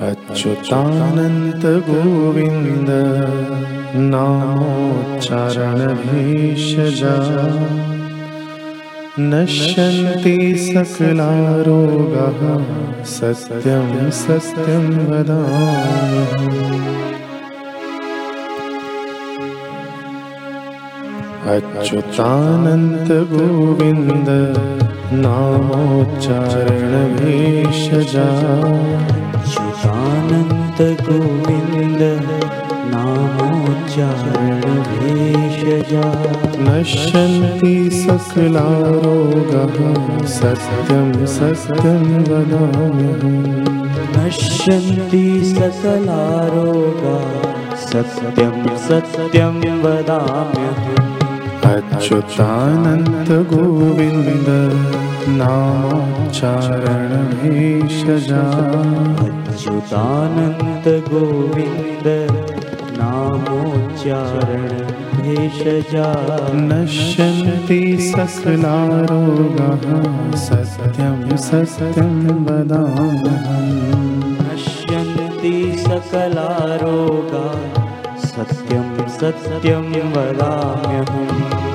अच्युतानन्त गोविन्द नामोच्चारणभीषजा। नश्यन्ति सकलारोगः सत्यं सत्यं वदामि। अच्युतानन्त गोविन्द नामोच्चारणभेषजा। अच्युतानन्त गोविन्द नामोच्चारणभेषजा। नश्यन्ति सकलारोगः सत्यं सत्यं वदाम्यहम् नश्यन्ति सकलारोगा सत्यं सत्यं वदाम्यहम् अच्युतानन्त गोविन्द नामोच्चारणभेषजा गोविन्द नामोच्चारणभेषजा नश्यन्ति सकलारोगः सत्यं सत्यं वदाम्यहम् नश्यन्ति सकलारोगा सत्यं सत्यं वदाम्यहम्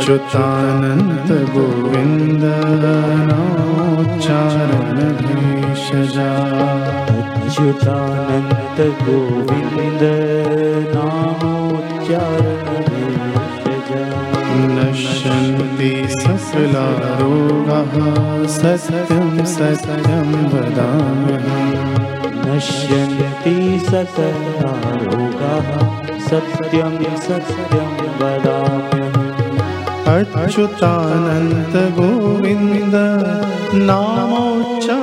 अच्युतानन्त गोविन्द नामोच्चारणभेषजा अच्युतानन्त गोविन्द नामोच्चारणभेषजा नश्यन्ति सकलारोगाः सत्यं सत्यं वदाम्यहम् नश्यन्ति सकलारोगाः सत्यं सत्यं वदाम्यहम् अच्युतानन्त गोविन्द नामोच्चारणभेषजा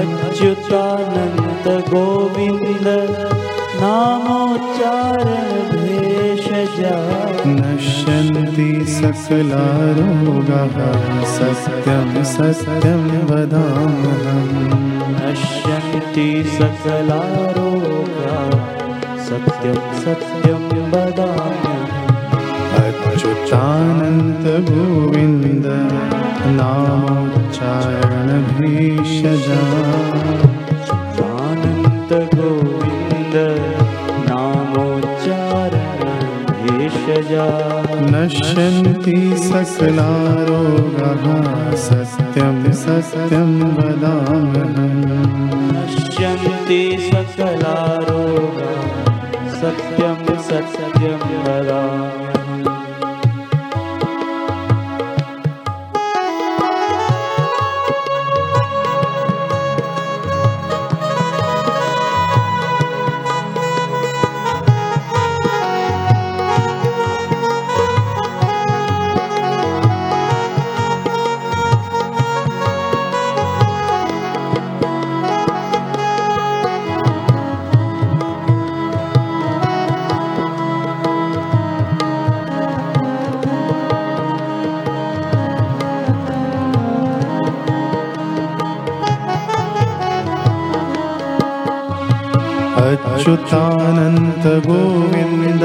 अच्युतानन्त गोविन्द नामोच्चारणभेषजा नश्यन्ति सकलारोगाः सत्यं सत्यं वदाम्यहम्। नश्यन्ति सकलारोगा सत्यं सत्यं वदाम्यहम्। अच्युतानन्द गोविन्द नामोच्चारणभेषजा आनन्द गोविन्द नामोच्चारणभेषजा नश्यन्ति सकलारोगाः सत्यं सत्यं वदाम्यहम् नश्यन्ति सकलारोगा सत्यं सत्यं अच्युतानन्त गोविन्द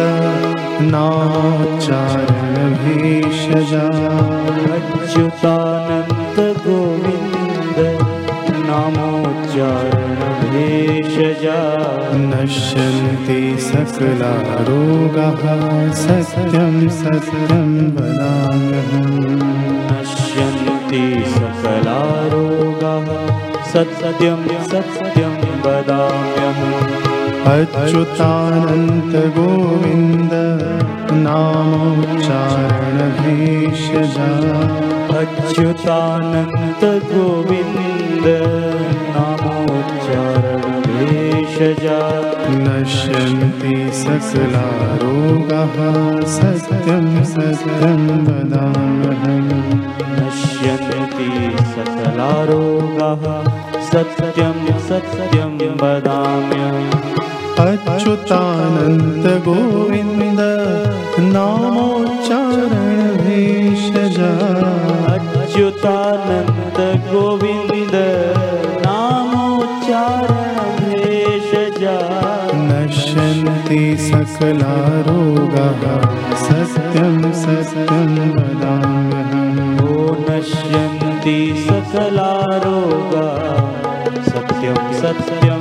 नामोच्चारणभेषजा अच्युतानन्द गोविन्द नामोच्चारणभेषजा नश्यन्ति सकलारोगाः सत्यं सत्यं वदाम्यहम्। नश्यन्ति सकलारोगाः सत्यं सत्यं वदाम्यहम् अच्युतानन्त गोविन्द नामोच्चारणभेषजा अच्युतानन्द गोविन्द भेषजा नश्यन्ति सकलारोगाः सत्यं सत्यं वदाम्यहम् नश्यन्ति सकलारोगाः सत्यं सत्यं वदाम्यहम् अच्युतानन्द गोविन्द नामोच्चारण भेषजा नश्यन्ति सकलारोगाः सत्यं सत्यं ओ नश्यन्ति सकलारोगा सत्यं सत्यं वदाम्यहम्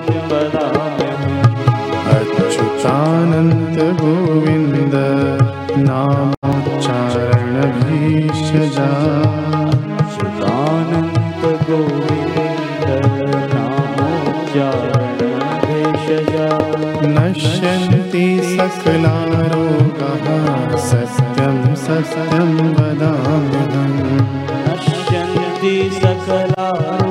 नश्यन्ति सकलारोगाः सत्यं सत्यं वदाम्यहम् नश्यन्ति सकलारोगा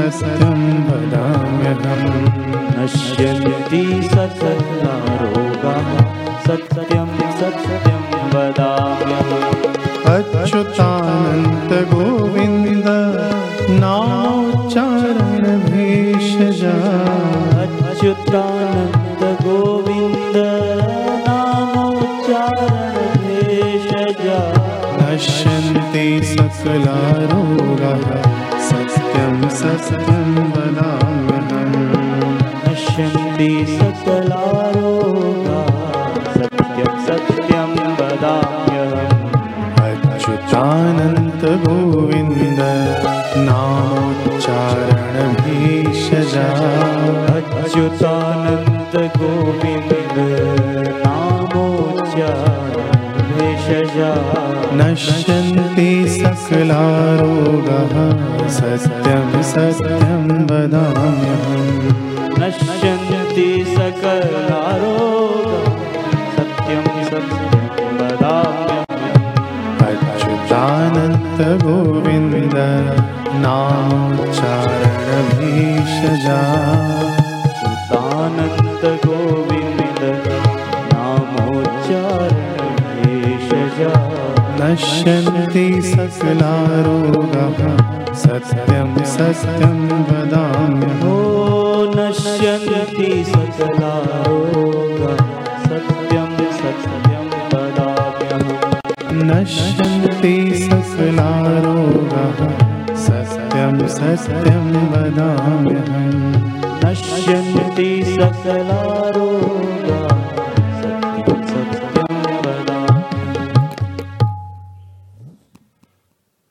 सत्यं सत्यं वदाम्यहम्। नश्यन्ति सकलारोगाः सत्यं सत्यं वदाम्यहम्। अच्युतानन्दगोविन्द नामोच्चारणभेषजा अच्युतानन्द गोविन्द नामोच्चारण भेषजा नश्यन्ति सकलारोगाः सत्यं सत्यं वदाम्यहम् नश्यन्ति सकलारोगा सत्यं सत्यं वदाम्यहम्। अच्युतानन्दगोविन्द नामोच्चारणभीषजा नश्यन्ति सकलारोगाः सत्यं सत्यं वदाम्यहम्। नश्यन्ति सकलारोगा। सत्यं सत्यं वदाम्यहम्। अच्युतानन्दगोविन्द नामोच्चारणभीषजा अच्युतानन्द गोविन्द नश्यन्ति सकलारोगाः। सत्यं सत्यं वदाम्यहम् ओ नश्यन्ति सकलारोगा। सत्यं सत्यं वदाम्यहम्। नश्यन्ति सकलारोगाः। सत्यं सत्यं वदाम्यहम्। नश्यन्ति सकलारोगा